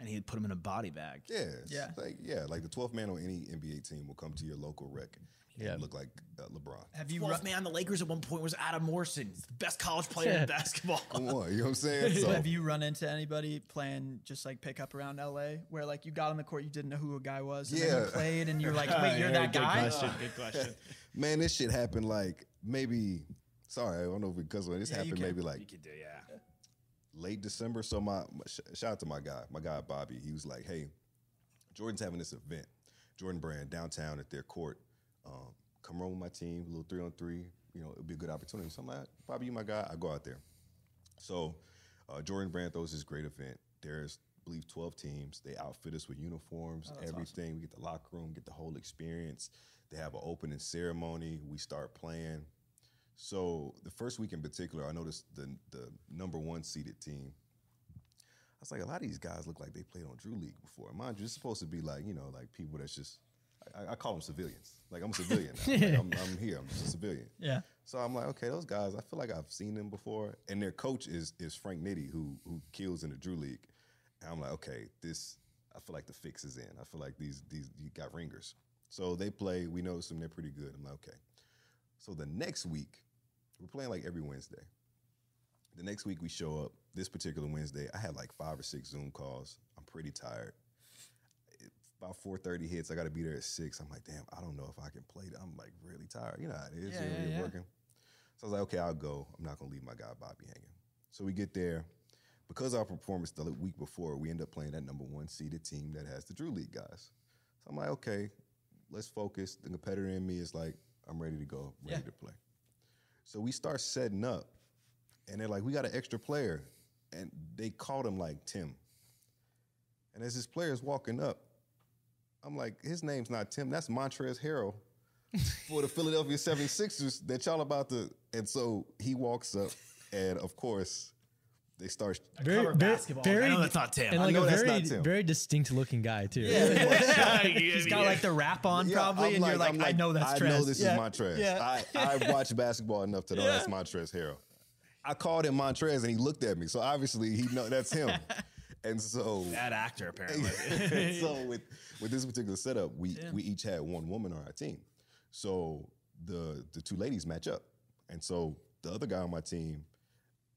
and he put him in a body bag. Yeah, Yeah. like yeah, like the 12th man on any NBA team will come to your local rec and Yeah. look like uh, LeBron. Have you Twelfth run, man on the Lakers at one point was Adam Morrison, He's the best college player in basketball. Come on, you know what I'm saying? So have you run into anybody playing just like pickup around LA where like you got on the court, you didn't know who a guy was, and then Yeah. you played, and you're like, wait, you're that good guy? Question, good question. man, this shit happened like maybe. Sorry, I don't know if because this Yeah, you happened can. maybe You like could do, yeah. late December. So my, my sh- shout out to my guy, my guy Bobby. He was like, "Hey, Jordan's having this event, Jordan Brand downtown at their court. Um, come run with my team, a little three on three. You know, it'll be a good opportunity." So I'm like, "Bobby, you my guy. I go out there." So uh, Jordan Brand throws this great event. There's I believe 12 teams. They outfit us with uniforms, everything. We get the locker room, get the whole experience. They have an opening ceremony. We start playing. So the first week in particular, I noticed the the number one seeded team. I was like, a lot of these guys look like they played on Drew League before. Mind you, it's supposed to be like you know, like people that's just. I, I call them civilians. Like I'm a civilian. Now. Like, I'm, I'm here. I'm just a civilian. Yeah. So I'm like, okay, those guys. I feel like I've seen them before. And their coach is is Frank Nitti, who who kills in the Drew League. And I'm like, okay, this. I feel like the fix is in. I feel like these these you got ringers. So they play. We know some. They're pretty good. I'm like, okay. So the next week, we're playing like every Wednesday. The next week we show up. This particular Wednesday, I had like five or six Zoom calls. I'm pretty tired. About 4:30 hits. I got to be there at six. I'm like, damn, I don't know if I can play. that. I'm like really tired. You know how it is. Yeah, you know, yeah, you're yeah. working. So I was like, okay, I'll go. I'm not gonna leave my guy Bobby hanging. So we get there. Because our performance the week before, we end up playing that number one seeded team that has the Drew League guys. So I'm like, okay, let's focus. The competitor in me is like, I'm ready to go, ready Yeah. to play. So we start setting up, and they're like, we got an extra player. And they called him like Tim. And as this player is walking up, I'm like, his name's not Tim, that's Montrezl Harrell for the Philadelphia 76ers that y'all about to. And so he walks up, and of course, they start. Cover basketball. I know that's not Tim. And I like know a that's very, not Tim. very distinct looking guy too. He's got like the wrap on Yeah, probably, I'm and you're like, I'm I know that's I Trez. know this Yeah. is Montrez. Yeah. I, I watch basketball enough to know that's Montrezl Harrell. I called him Montrez, and he looked at me. So obviously, he know that's him. And so Bad actor, apparently. so with with this particular setup, we we each had one woman on our team. So the the two ladies match up, and so the other guy on my team,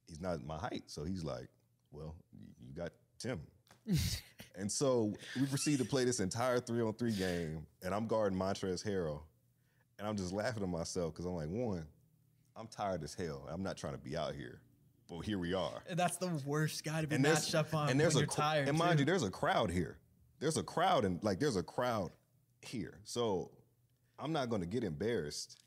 he's not my height, so he's like, "Well, you got Tim." and so we proceed to play this entire three on three game, and I'm guarding Montrezl Harrell, and I'm just laughing to myself because I'm like, one, I'm tired as hell. I'm not trying to be out here, but here we are and That's the worst guy to be and there's matched up on and there's when a you're tired. and mind too. you, there's a crowd here. There's a crowd and like there's a crowd here. So I'm not going to get embarrassed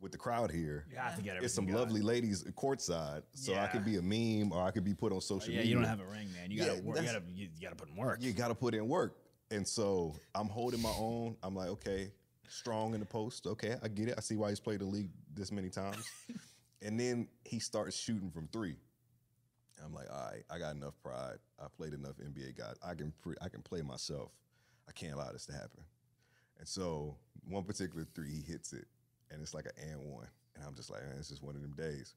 with the crowd here. You have to get It's some everything lovely ladies courtside, so I could be a meme or I could be put on oh, social media. Yeah, media. you don't have a ring, man. You gotta Yeah, work. You gotta, you, you gotta put in work. You got to put in work. And so I'm holding my own. I'm like, okay, strong in the post. Okay, I get it. I see why he's played the league this many times. and then he starts shooting from three. I'm like, all right, I got enough pride. I played enough NBA guys. I can pre- I can play myself. I can't allow this to happen. And so one particular three, he hits it, and it's like an and one. And I'm just like, man, it's just one of them days.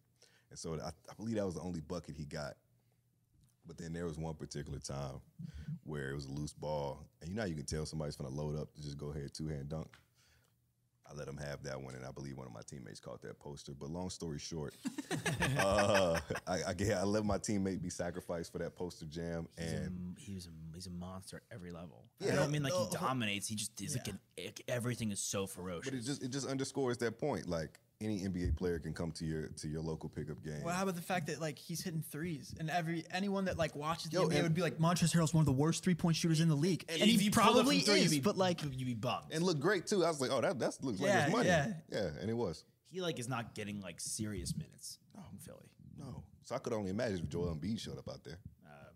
And so I, I believe that was the only bucket he got. But then there was one particular time where it was a loose ball, and you know how you can tell somebody's gonna load up to just go ahead two hand dunk. I let him have that one, and I believe one of my teammates caught that poster. But long story short, uh, I, I, ga- I let my teammate be sacrificed for that poster jam, and Mm, he was a, he's a monster at every level. Yeah. I don't mean like he dominates. He just is like an everything is so ferocious. But it just it just underscores that point. Like any NBA player can come to your to your local pickup game. Well, how about the fact that like he's hitting threes, and every anyone that like watches the Yo, NBA and- would be like Montrezl Harrell's one of the worst three point shooters in the league, and, if he you probably three, is. be, but like, you'd be bummed. and look great too. I was like, oh, that that looks like Yeah, it's money. yeah. yeah, and it was. he like is not getting like serious minutes in Philly. No, so I could only imagine if Joel Embiid showed up out there.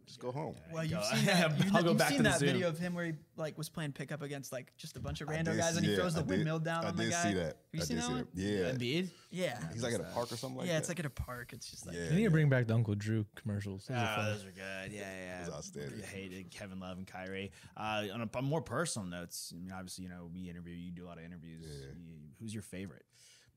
Just go home. well, you've seen that, you've, I'll go you've back seen to the that Zoom. video of him where he like was playing pickup against like just a bunch of random did guys, and he yeah, throws the I did- windmill down I on the did guy. see that. Have you I seen did that see one? that. Yeah, Embiid? Yeah, he's like at a park or something like yeah, that. it's like at a park. It's just like yeah, They need to bring back the Uncle Drew commercials. Those are fun. those are good. Yeah, yeah. was outstanding. I hated Kevin Love and Kyrie. Uh, on, a, on more personal notes, I mean, obviously, you know, we interview you, do a lot of interviews. You- who's your favorite?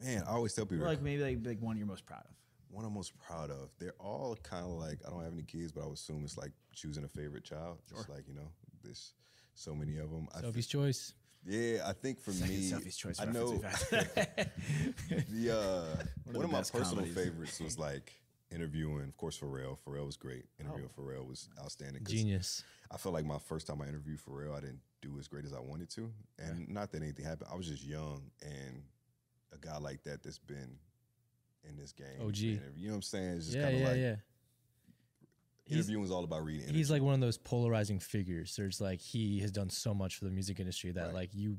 man. I always tell people Or like maybe like, like one you're most proud of. One I'm most proud of. They're all kind of like I don't have any kids, but I would assume it's like choosing a favorite child. It's like you know, there's so many of them. I Sophie's choice. Yeah, I think for me, Sophie's Choice I know we've the uh, of one the of my personal comedies. favorites was like interviewing, of course, Pharrell. Pharrell was great. Interviewing Oh. Pharrell was outstanding. Genius. I felt like my first time I interviewed Pharrell, I didn't do as great as I wanted to, and not that anything happened. I was just young, and a guy like that that's been in this game, OG. been interview- you know what I'm saying? It's just Yeah, kind of yeah, like yeah. He's- interviewing is all about reading. He's like one of those polarizing figures. There's like he has done so much for the music industry that Right. like you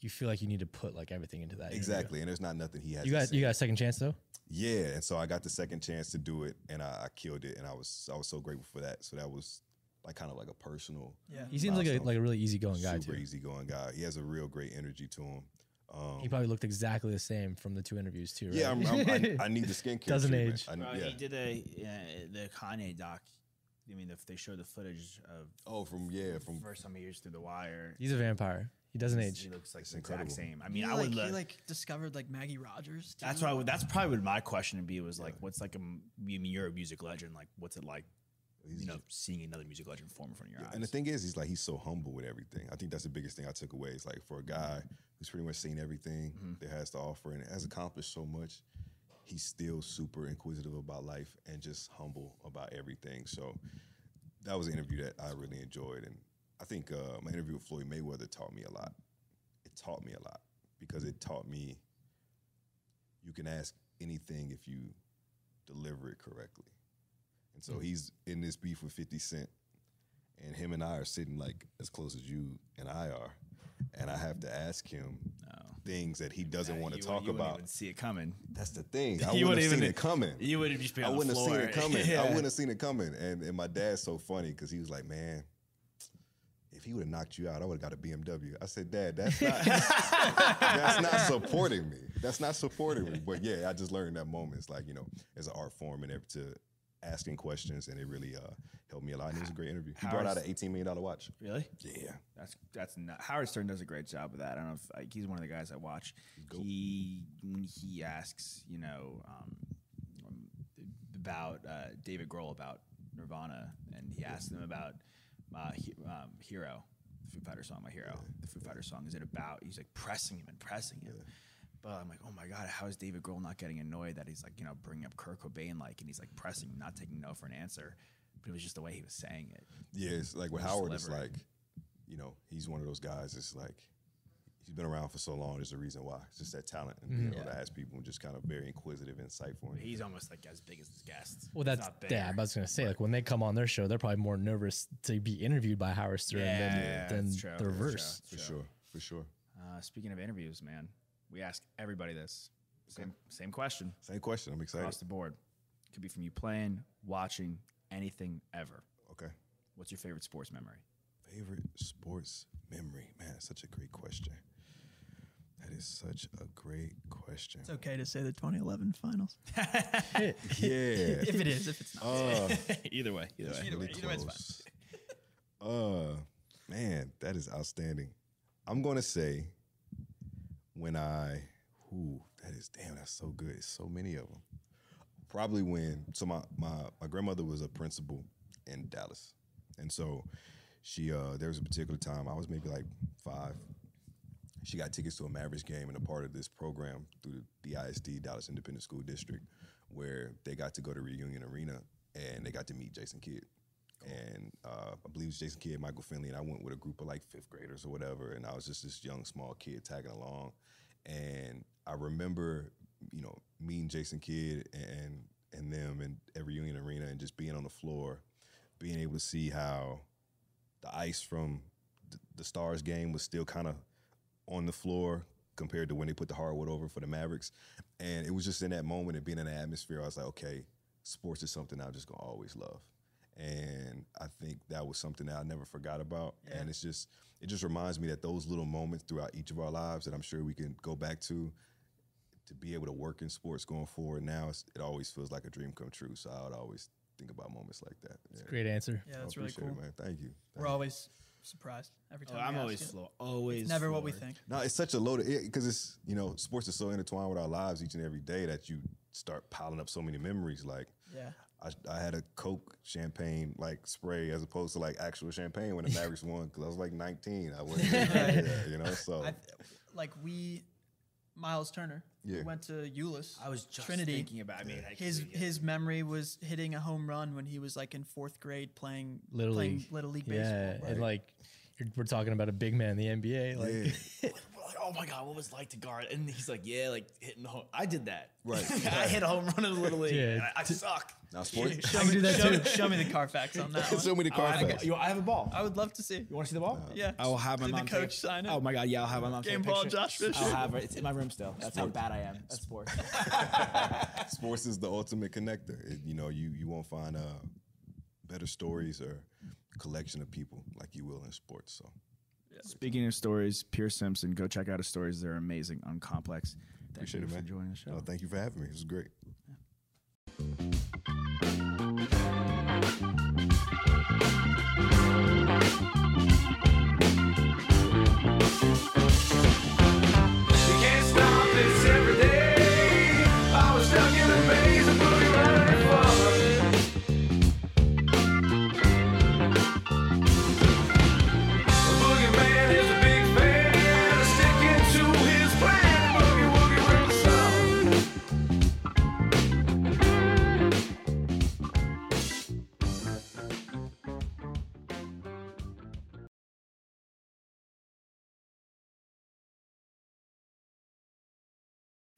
you feel like you need to put like everything into that. interview. exactly, and there's not nothing he has. You got you got a second chance though. Yeah, and so I got the second chance to do it, and I, I killed it, and I was I was so grateful for that. So that was like kind of like a personal. yeah. He seems like a like a really easygoing guy super too. easygoing guy. He has a real great energy to him. Um, He probably looked exactly the same from the two interviews too. Right? yeah, I'm, I'm, I, I need the skincare. Doesn't treatment. age. I, Bro, yeah. He did a uh, the Kanye doc. I mean, if they show the footage of Oh, from yeah, from first time he used through the wire, He's a vampire. He doesn't age. he looks like It's the exact same. I I mean, mean, I like, would he like discovered like Maggie Rogers. That's too. why. I would, that's probably what my question would be was like, what's like a? m- I mean, you're a music legend. Like, what's it like? You know, seeing another music legend form in front of your eyes. And the thing is, he's like he's so humble with everything. I think that's the biggest thing I took away. It's like for a guy who's pretty much seen everything Mm-hmm. that has to offer and has accomplished so much, he's still super inquisitive about life and just humble about everything. So that was an interview that I really enjoyed, and I think uh, my interview with Floyd Mayweather taught me a lot. It taught me a lot because it taught me you can ask anything if you deliver it correctly. And so he's in this beef with 50 Cent, and him and I are sitting like as close as you and I are. And I have to ask him things that he doesn't want to You talk wouldn't- you wouldn't about. even see it coming. That's the thing. I You wouldn't have wouldn't seen it coming. You would have just been I on the wouldn't have seen it coming. Yeah. I wouldn't have seen it coming. And and my dad's so funny because he was like, man, if he would have knocked you out, I would have got a BMW. I said, Dad, that's not that's not supporting me. That's not supporting me. But yeah, I just learned that moment. It's like, you know, as an art form and to asking questions and it really uh, helped me a lot. And it was a great interview. He brought out an $18 million watch. Really? Yeah. That's that's not, Howard Stern does a great job with that. I don't know if like, he's one of the guys I watch. He when he asks, you know, um, um, about uh, David Grohl about Nirvana, and he asked them about uh, he, um, Hero, the Foo Fighter song, my hero. The Foo Fighter song. Is it about? He's like pressing him and pressing him. But I'm like, oh my god, how is David Grohl not getting annoyed that he's like, you know, bringing up Kurt Cobain like, and he's like pressing, not taking no for an answer. But it was just the way he was saying it. Yeah, it's like with Just Howard, it's like, you know, he's one of those guys. It's like he's been around for so long. There's a reason why. It's just that talent and being able to ask people and just kind of very inquisitive, insightful. And He's almost like as big as his guests. Well, He's that's not yeah. I was gonna say like when they come on their show, they're probably more nervous to be interviewed by Howard Stern Yeah, than, that's than true, the that's reverse. for sure, for sure. Uh, speaking of interviews, man, we ask everybody this. Same same question Same question. I'm excited. across the board. Could be from you playing, watching, anything ever. Okay. What's your favorite sports memory? Favorite sports memory? Man, that's such a great question. That is such a great question. It's okay to say the 2011 finals. yeah. if it is, if it's not. Uh, either way, either way. really close. Uh, man, that is outstanding. I'm gonna say when I, who that is damn, that's so good. So many of them. Probably when so my my my grandmother was a principal in Dallas, and so she uh there was a particular time I was maybe like five. She got tickets to a Mavericks game and a part of this program through the ISD Dallas Independent School District, where they got to go to Reunion Arena and they got to meet Jason Kidd. And uh, I believe it was Jason Kidd, Michael Finley, and I went with a group of like fifth graders or whatever, and I was just this young small kid tagging along, and I remember, you know, meeting Jason Kidd and and them and every Union Arena and just being on the floor, being able to see how the ice from th- the Stars game was still kind of on the floor compared to when they put the hardwood over for the Mavericks, and it was just in that moment and being in the atmosphere, I was like, okay, sports is something I'm just gonna always love and I think that was something that I never forgot about. Yeah. And it's just it just reminds me that those little moments throughout each of our lives that I'm sure we can go back to to be able to work in sports going forward. Now it always feels like a dream come true. So I would always think about moments like that. That's yeah. a great answer. Yeah, that's really cool, it, man. Thank you. Thank We're you. always surprised every oh, time. Oh, I'm always slow. Always it's never floored. what we think. No, it's such a loaded because it's you know sports is so intertwined with our lives each and every day that you start piling up so many memories. Like yeah. I, I, had a Coke champagne like spray as opposed to like actual champagne when the Mavericks won because I was like 19. I wasn't, yeah, you know. So I, like we, Miles Turner, yeah. went to Euless. I was just Trinity. thinking about. I mean, his his memory was hitting a home run when he was like in fourth grade playing little playing league. little league yeah, baseball. Yeah, and like we're talking about a big man in the NBA. Like, yeah. like, oh my god, what was it like to guard? And he's like, yeah, like hitting the home. I did that. Right. I hit a home run in the little league. Yeah. I, I suck. Now sports. show, me, show, show, me the Carfax on that one. show me the Carfax. I, I, have a ball. I would love to see. You want to see the ball? Uh, yeah. I will have my Did mom the coach take, sign it. Oh my god, yeah, I'll have my mom Game take ball, picture. Josh Fisher. I'll have it. It's in my room still. That's sports. how bad I am at sports. sports is the ultimate connector. It, you know, you you won't find uh, better stories or collection of people like you will in sports. So. Speaking of stories, Pierce Simpson, go check out his stories. They're amazing on Complex. Thank Appreciate you it, man. for joining the show. Oh, thank you for having me. It was great.